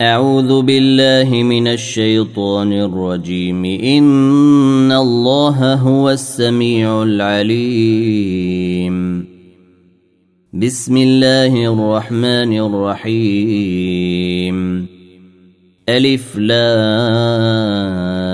أعوذ بالله من الشيطان الرجيم. إن الله هو السميع العليم. بسم الله الرحمن الرحيم. ألف لام.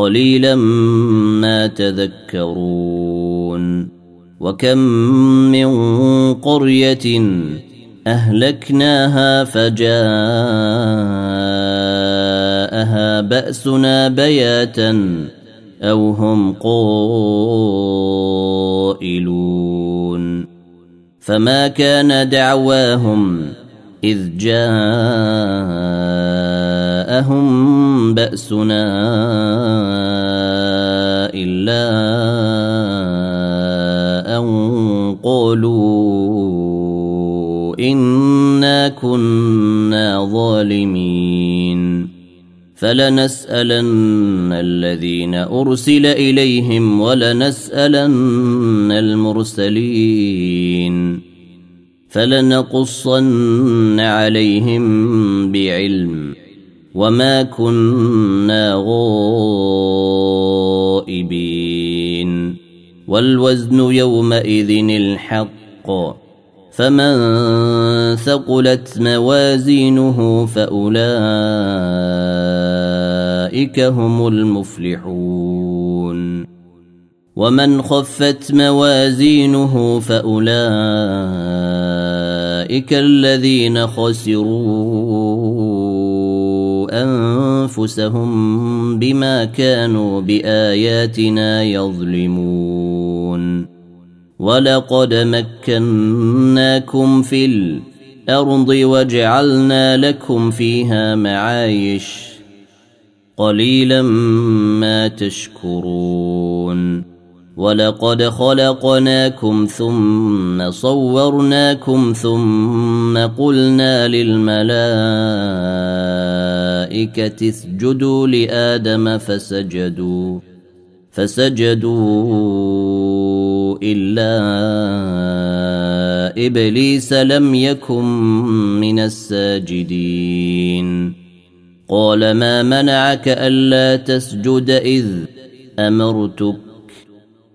قليلا ما تذكرون وكم من قرية أهلكناها فجاءها بأسنا بياتا أو هم قائلون فما كان دعواهم إذ جاءهم بأسنا إلا أن قالوا إنا كنا ظالمين. فلنسألن الذين أرسل إليهم ولنسألن المرسلين. فلنقصن عليهم بعلم. وما كنا غائبين والوزن يومئذ الحق فمن ثقلت موازينه فاولئك هم المفلحون ومن خفت موازينه فاولئك الذين خسروا أنفسهم بما كانوا بآياتنا يظلمون. ولقد مكناكم في الأرض وجعلنا لكم فيها معايش قليلا ما تشكرون. ولقد خلقناكم ثم صورناكم ثم قلنا للملائكة اسجدوا لآدم فسجدوا فسجدوا إلا إبليس لم يكن من الساجدين. قال ما منعك ألا تسجد إذ أمرتك؟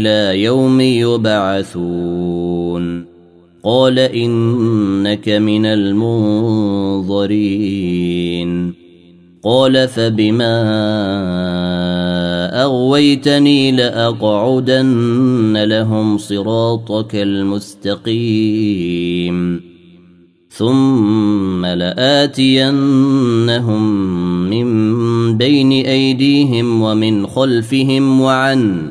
إلى يوم يبعثون. قال إنك من المنظرين. قال فبما أغويتني لأقعدن لهم صراطك المستقيم. ثم لآتينهم من بين أيديهم ومن خلفهم وعن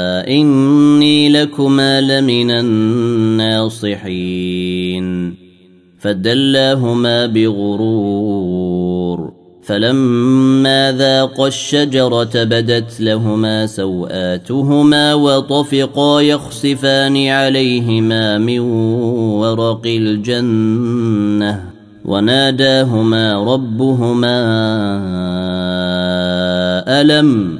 إني لكما لمن الناصحين فدلاهما بغرور فلما ذاقا الشجرة بدت لهما سوآتهما وطفقا يخصفان عليهما من ورق الجنة وناداهما ربهما ألم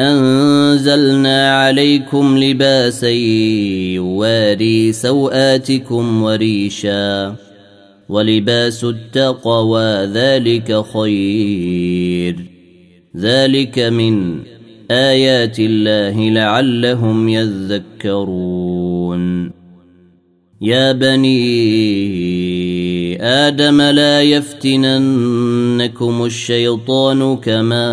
أنزلنا عليكم لباسا يواري سوآتكم وريشا ولباس التقوى ذلك خير. ذلك من آيات الله لعلهم يذكرون. يا بني آدم لا يفتننكم الشيطان كما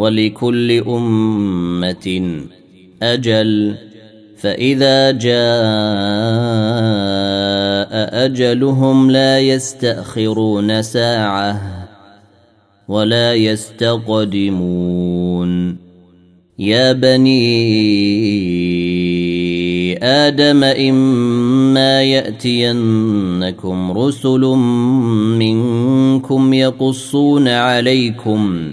ولكل أمة أجل. فإذا جاء أجلهم لا يستأخرون ساعة ولا يستقدمون. يا بني آدم إما يأتينكم رسل منكم يقصون عليكم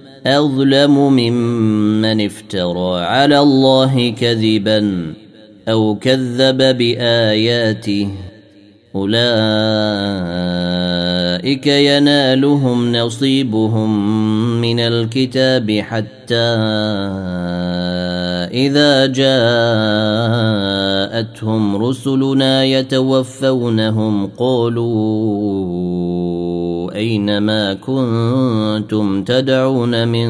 أظلم ممن افترى على الله كذبا أو كذب بآياته. أولئك ينالهم نصيبهم من الكتاب حتى إذا جاءتهم رسلنا يتوفونهم قالوا أين ما كنتم تدعون من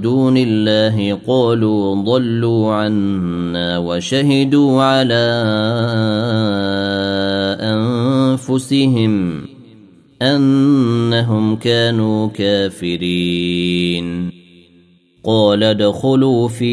دون الله قالوا ضلوا عنا وشهدوا على أنفسهم أنهم كانوا كافرين. قال ادخلوا في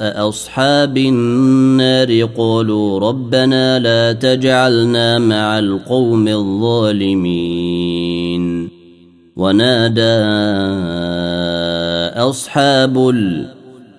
أصحاب النار قالوا ربنا لا تجعلنا مع القوم الظالمين ونادى أصحاب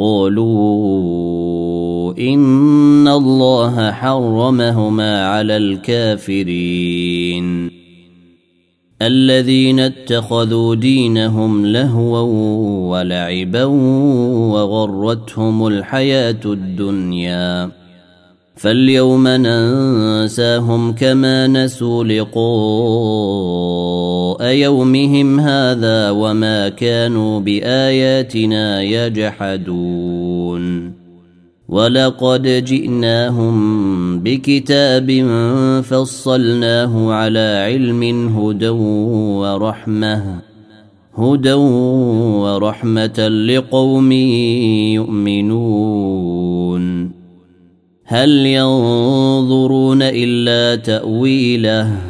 قالوا إن الله حرمهما على الكافرين. الذين اتخذوا دينهم لهوا ولعبا وغرتهم الحياة الدنيا. فاليوم ننساهم كما نسوا لقاء يومهم هذا وما كانوا بآياتنا يجحدون. ولقد جئناهم بكتاب فصلناه على علم هدى ورحمة هدى ورحمة لقوم يؤمنون. هل ينظرون إلا تأويله؟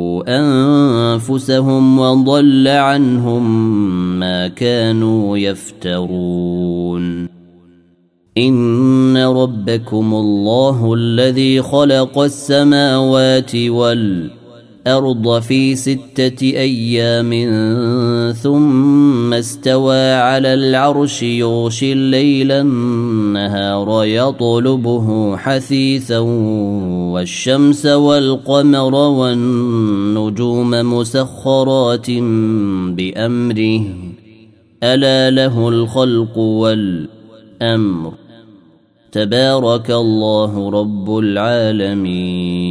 أنفسهم وضل عنهم ما كانوا يفترون. إن ربكم الله الذي خلق السماوات والارض الأرض في ستة أيام ثم استوى على العرش يغشي الليل النهار يطلبه حثيثا والشمس والقمر والنجوم مسخرات بأمره. ألا له الخلق والأمر. تبارك الله رب العالمين.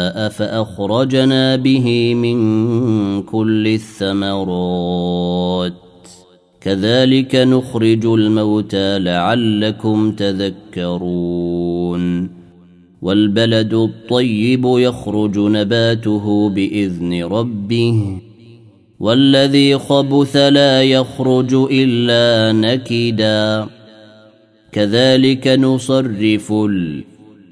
فأخرجنا به من كل الثمرات. كذلك نخرج الموتى لعلكم تذكرون. والبلد الطيب يخرج نباته بإذن ربه. والذي خبث لا يخرج إلا نكدا. كذلك نصرف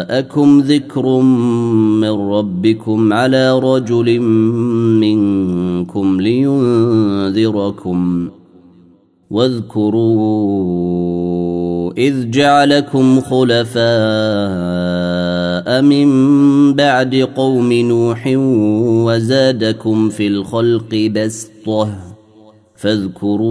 جاءكم ذكر من ربكم على رجل منكم لينذركم واذكروا إذ جعلكم خلفاء من بعد قوم نوح وزادكم في الخلق بسطة فاذكروا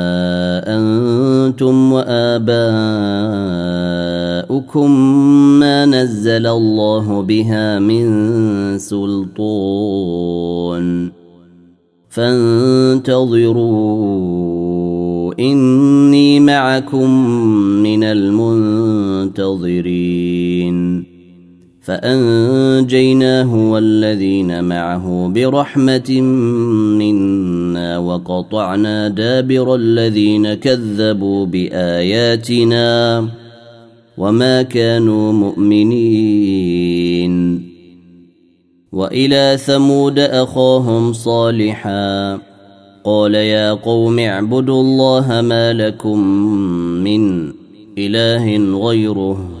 أنتم وآباؤكم ما نزل الله بها من سلطان. فانتظروا إني معكم من المنتظرين. فأنجيناه والذين معه برحمة منا وقطعنا دابر الذين كذبوا بآياتنا وما كانوا مؤمنين. وإلى ثمود أخاهم صالحا. قال يا قوم اعبدوا الله ما لكم من إله غيره.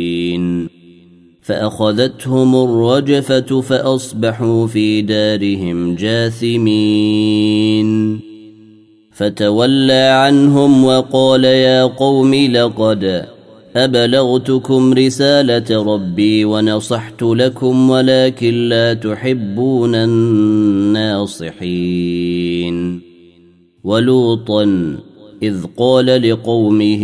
فأخذتهم الرجفة فأصبحوا في دارهم جاثمين. فتولى عنهم وقال يا قوم لقد أبلغتكم رسالة ربي ونصحت لكم ولكن لا تحبون الناصحين. ولوطا إذ قال لقومه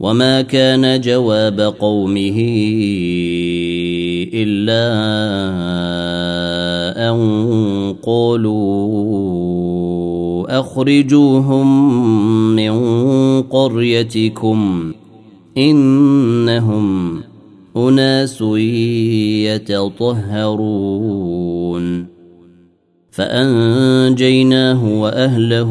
وما كان جواب قومه الا ان قالوا اخرجوهم من قريتكم انهم اناس يتطهرون فانجيناه واهله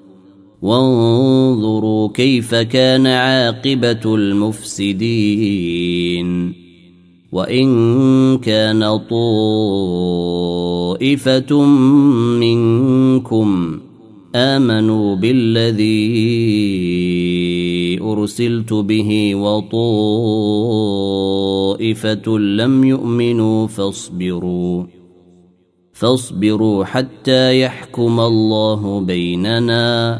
وانظروا كيف كان عاقبة المفسدين. وإن كان طائفة منكم آمنوا بالذي أرسلت به وطائفة لم يؤمنوا فاصبروا فاصبروا حتى يحكم الله بيننا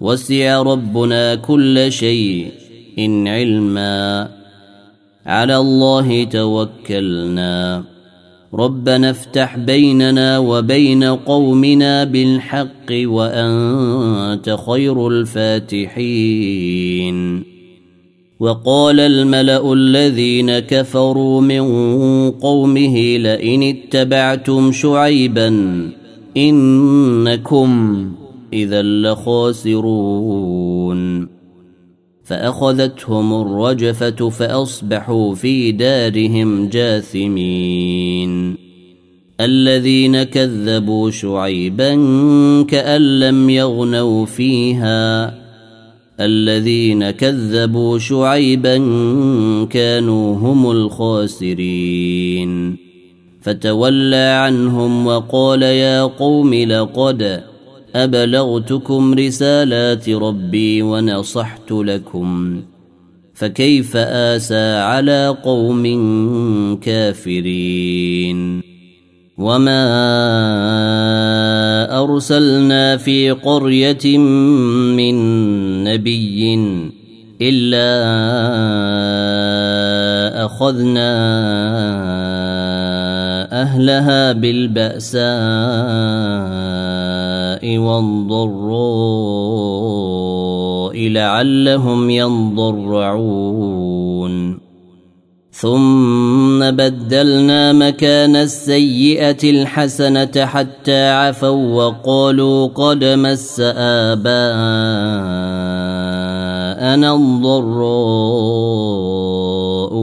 وسع ربنا كل شيء إن علما. على الله توكلنا. ربنا افتح بيننا وبين قومنا بالحق وأنت خير الفاتحين. وقال الملأ الذين كفروا من قومه لئن اتبعتم شعيبا إنكم إذا لخاسرون. فأخذتهم الرجفة فأصبحوا في دارهم جاثمين. الذين كذبوا شعيبا كأن لم يغنوا فيها. الذين كذبوا شعيبا كانوا هم الخاسرين. فتولى عنهم وقال يا قوم لقد أبلغتكم رسالات ربي ونصحت لكم فكيف آسى على قوم كافرين؟ وما أرسلنا في قرية من نبي إلا أخذنا أهلها بالبأساء والضراء لعلهم ينضرعون. ثم بدلنا مكان السيئة الحسنة حتى عفوا وقالوا قد مس آباءنا الضراء.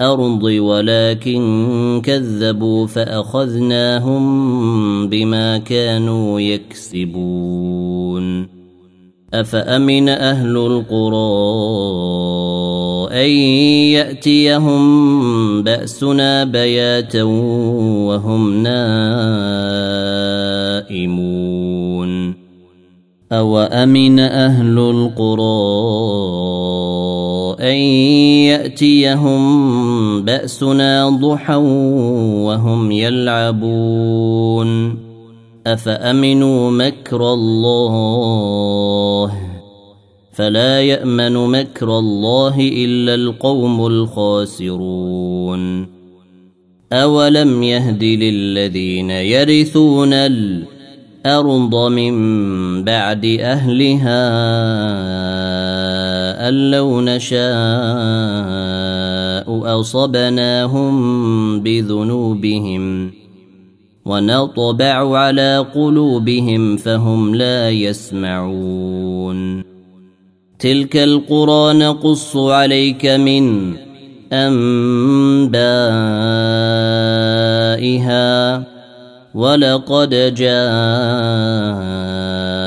والارض ولكن كذبوا فأخذناهم بما كانوا يكسبون. أفأمن أهل القرى أن يأتيهم بأسنا بياتا وهم نائمون؟ أوأمن أهل القرى ان ياتيهم باسنا ضحى وهم يلعبون افامنوا مكر الله فلا يامن مكر الله الا القوم الخاسرون اولم يهد للذين يرثون الأرض من بعد اهلها أن لو نشاء أصبناهم بذنوبهم ونطبع على قلوبهم فهم لا يسمعون. تلك القرى نقص عليك من أنبائها ولقد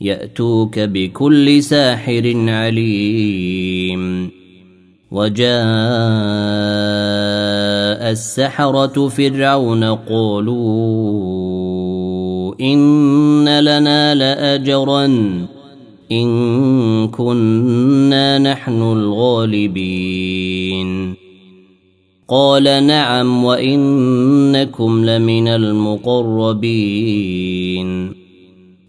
يأتوك بكل ساحر عليم. وجاء السحرة فرعون قالوا إن لنا لأجرا إن كنا نحن الغالبين. قال نعم وإنكم لمن المقربين.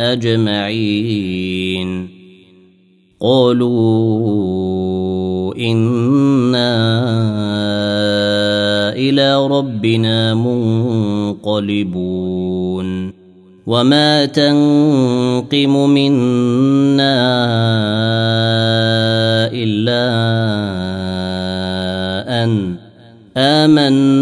أجمعين. قالوا إنا إلى ربنا منقلبون. وما تنقم منا إلا أن آمنا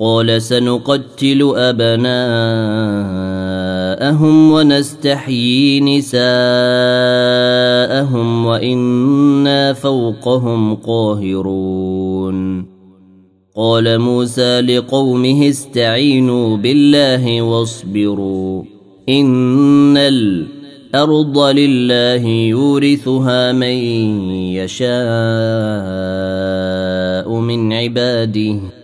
قال سنقتل أبناءهم ونستحيي نساءهم وإنا فوقهم قاهرون. قال موسى لقومه استعينوا بالله واصبروا إن الأرض لله يورثها من يشاء من عباده.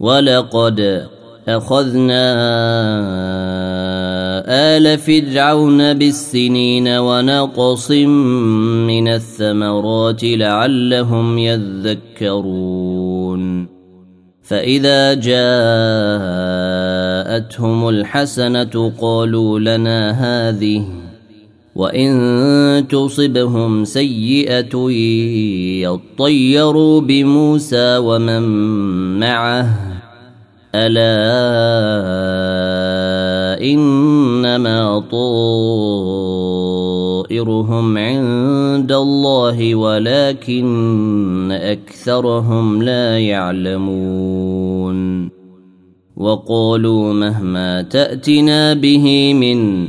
ولقد أخذنا آل فرعون بالسنين ونقص من الثمرات لعلهم يذكرون. فإذا جاءتهم الحسنة قالوا لنا هذه وان تصبهم سيئه يطيروا بموسى ومن معه الا انما طائرهم عند الله ولكن اكثرهم لا يعلمون وقالوا مهما تاتنا به من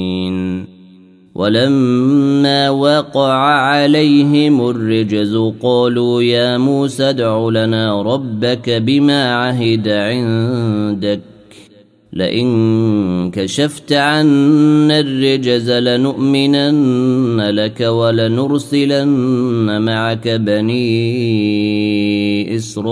ولما وقع عليهم الرجز قالوا يا موسى ادع لنا ربك بما عهد عندك. لئن كشفت عنا الرجز لنؤمنن لك ولنرسلن معك بني إسرائيل.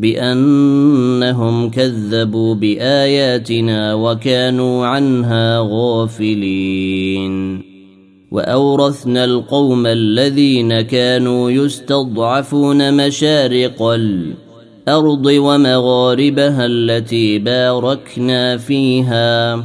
بأنهم كذبوا بآياتنا وكانوا عنها غافلين. وأورثنا القوم الذين كانوا يستضعفون مشارق الأرض ومغاربها التي باركنا فيها.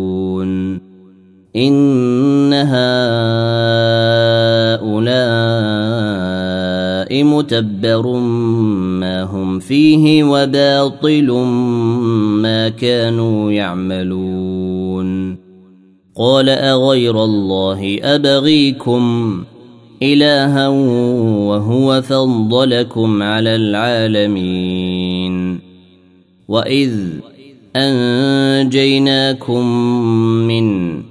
إن هؤلاء متبر ما هم فيه وباطل ما كانوا يعملون. قال أغير الله أبغيكم إلها وهو فضلكم على العالمين. وإذ أنجيناكم من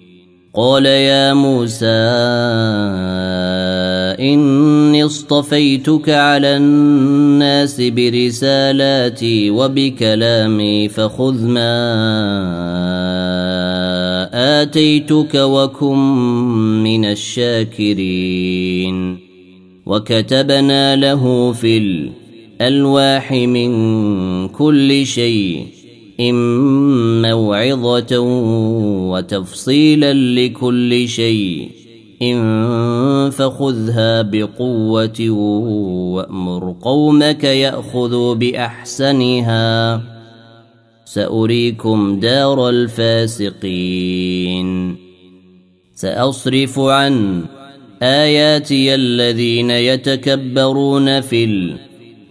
قال يا موسى إني اصطفيتك على الناس برسالاتي وبكلامي فخذ ما آتيتك وكن من الشاكرين. وكتبنا له في الألواح من كل شيء. موعظة وتفصيلا لكل شيء إن فخذها بقوة وأمر قومك يأخذوا بأحسنها. سأريكم دار الفاسقين. سأصرف عن آياتي الذين يتكبرون في الأرض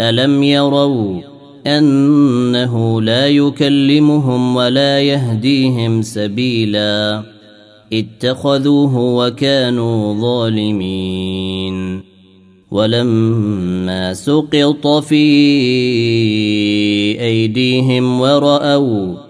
الم يروا انه لا يكلمهم ولا يهديهم سبيلا اتخذوه وكانوا ظالمين ولما سقط في ايديهم وراوا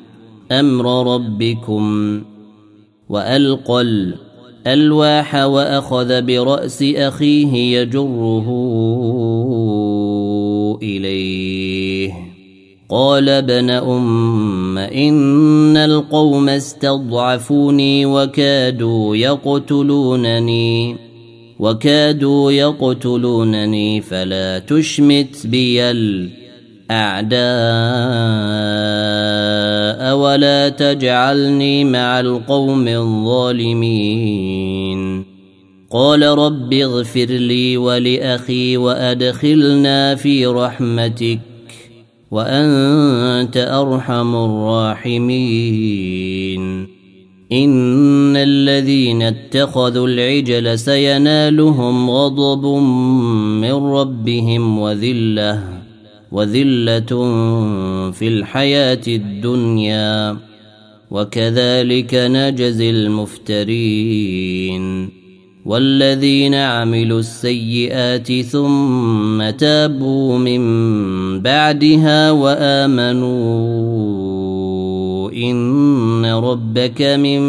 أمر ربكم وألقى الألواح وأخذ برأس أخيه يجره إليه. قال ابن أم إن القوم استضعفوني وكادوا يقتلونني وكادوا يقتلونني فلا تشمت بي الاعداء ولا تجعلني مع القوم الظالمين. قال رب اغفر لي ولأخي وأدخلنا في رحمتك وأنت أرحم الراحمين. إن الذين اتخذوا العجل سينالهم غضب من ربهم وذلة. وذلة في الحياة الدنيا وكذلك نجزي المفترين. والذين عملوا السيئات ثم تابوا من بعدها وآمنوا إن ربك من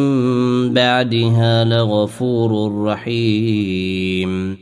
بعدها لغفور رحيم.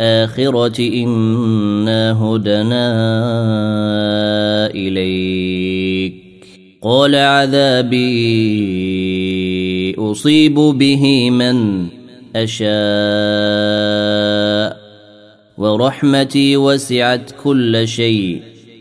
الآخرة إنا هدنا إليك. قال عذابي أصيب به من أشاء. ورحمتي وسعت كل شيء.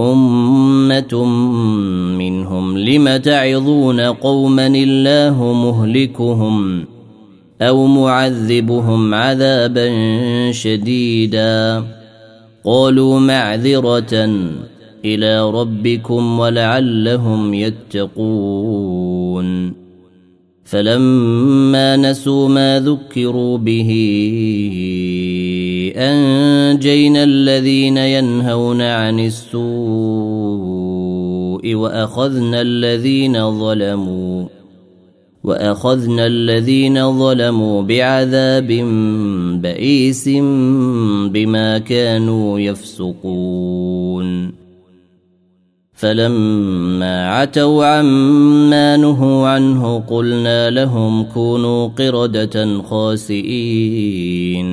أمة منهم لم تعظون قوما الله مهلكهم أو معذبهم عذابا شديدا؟ قالوا معذرة إلى ربكم ولعلهم يتقون. فلما نسوا ما ذكروا به أنجينا الذين ينهون عن السوء وأخذنا الذين ظلموا وأخذنا الذين ظلموا بعذاب بئيس بما كانوا يفسقون. فلما عتوا عما نهوا عنه قلنا لهم كونوا قردة خاسئين.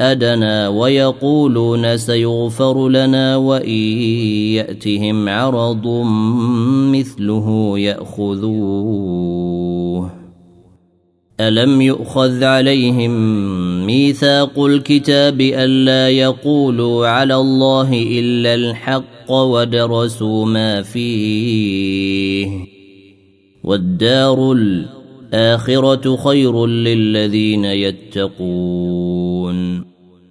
أدنى ويقولون سيغفر لنا وإن يأتهم عرض مثله يأخذوه. ألم يؤخذ عليهم ميثاق الكتاب ألا يقولوا على الله إلا الحق ودرسوا ما فيه؟ والدار الآخرة خير للذين يتقون.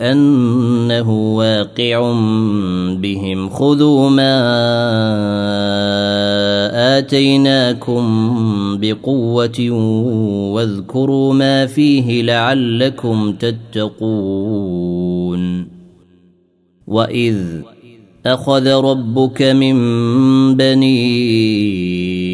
أنه واقع بهم. خذوا ما آتيناكم بقوة واذكروا ما فيه لعلكم تتقون. وإذ أخذ ربك من بني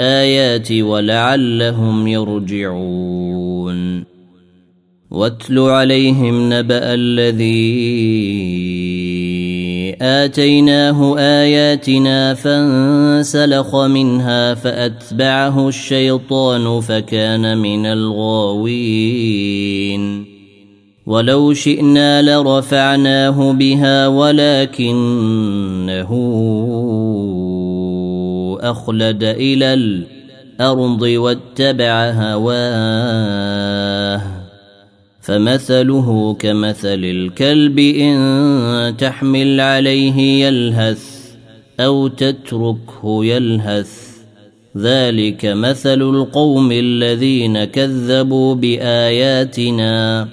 الآيات ولعلهم يرجعون. واتل عليهم نبأ الذي آتيناه آياتنا فانسلخ منها فأتبعه الشيطان فكان من الغاوين. ولو شئنا لرفعناه بها ولكنه أخلد إلى الأرض واتبع هواه. فمثله كمثل الكلب إن تحمل عليه يلهث أو تتركه يلهث. ذلك مثل القوم الذين كذبوا بآياتنا.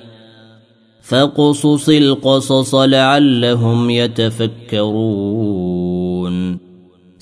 فاقصص القصص لعلهم يتفكرون.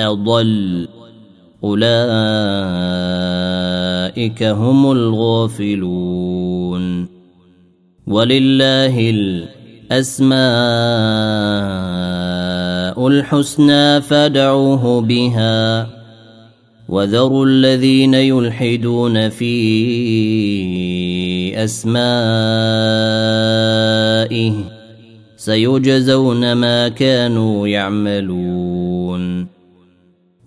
أضل. أولئك هم الغافلون. ولله الأسماء الحسنى فادعوه بها. وذروا الذين يلحدون في أسمائه. سيجزون ما كانوا يعملون.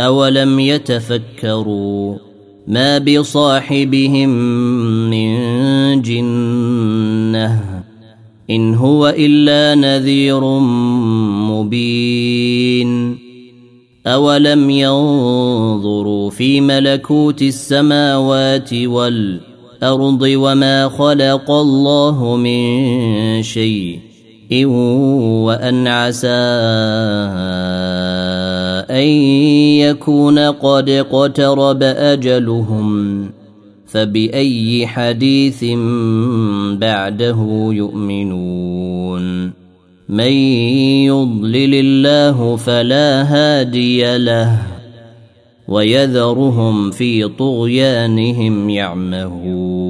اولم يتفكروا ما بصاحبهم من جنه ان هو الا نذير مبين أولم ينظروا في ملكوت السماوات والأرض وما خلق الله من وأن عسى أن يكون قد اقترب أجلهم فبأي حديث بعده يؤمنون من يضلل الله فلا هادي له ويذرهم في طغيانهم يعمهون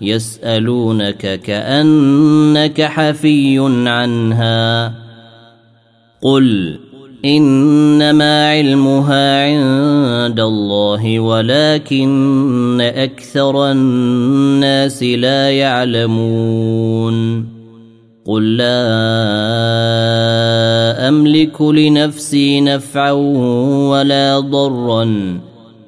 يسألونك كأنك حفي عنها. قل إنما علمها عند الله ولكن أكثر الناس لا يعلمون. قل لا أملك لنفسي نفعا ولا ضرا.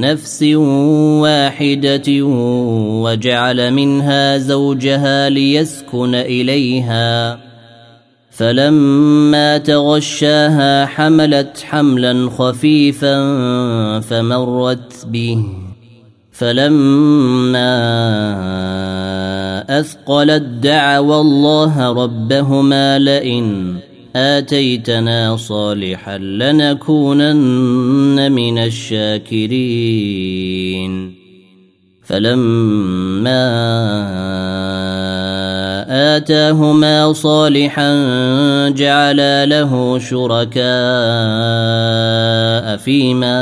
نفس واحدة وجعل منها زوجها ليسكن إليها. فلما تغشاها حملت حملا خفيفا فمرت به. فلما أثقلت دعوا الله ربهما لئن آتيتنا صالحا لنكونن من الشاكرين. فلما آتاهما صالحا جعلا له شركاء فيما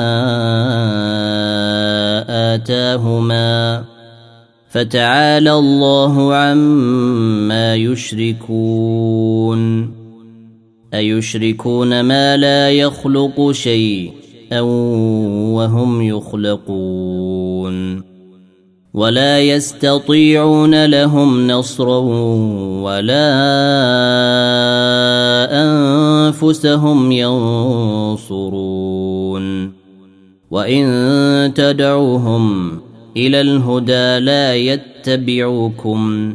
آتاهما. فتعالى الله عما يشركون. أيشركون ما لا يخلق شيئا وهم يخلقون ولا يستطيعون لهم نصرا ولا أنفسهم ينصرون وإن تدعوهم إلى الهدى لا يتبعوكم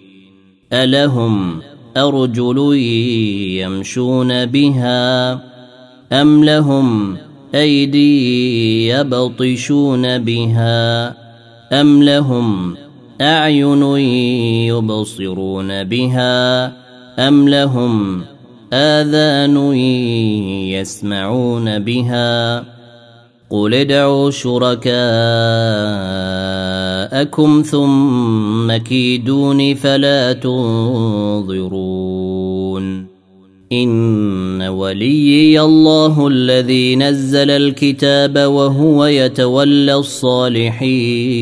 ألهم أرجل يمشون بها أم لهم أيدي يبطشون بها أم لهم أعين يبصرون بها أم لهم آذان يسمعون بها قل ادعوا شركاءكم ثم كيدون فلا تنظرون. إن وليي الله الذي نزل الكتاب وهو يتولى الصالحين.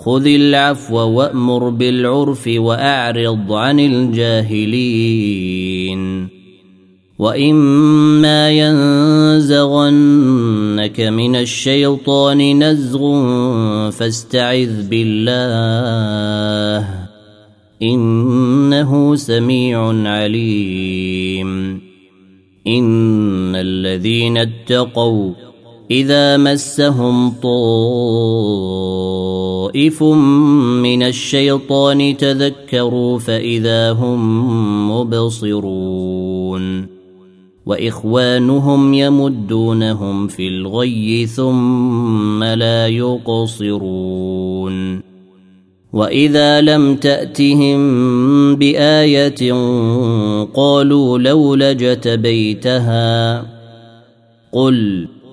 خذ العفو وأمر بالعرف وأعرض عن الجاهلين. وإما ينزغنك من الشيطان نزغ فاستعذ بالله إنه سميع عليم. إن الذين اتقوا إذا مسهم طائف من الشيطان تذكروا فإذا هم مبصرون. وإخوانهم يمدونهم في الغي ثم لا يقصرون. وإذا لم تأتهم بآية قالوا لولا جتبيتها قل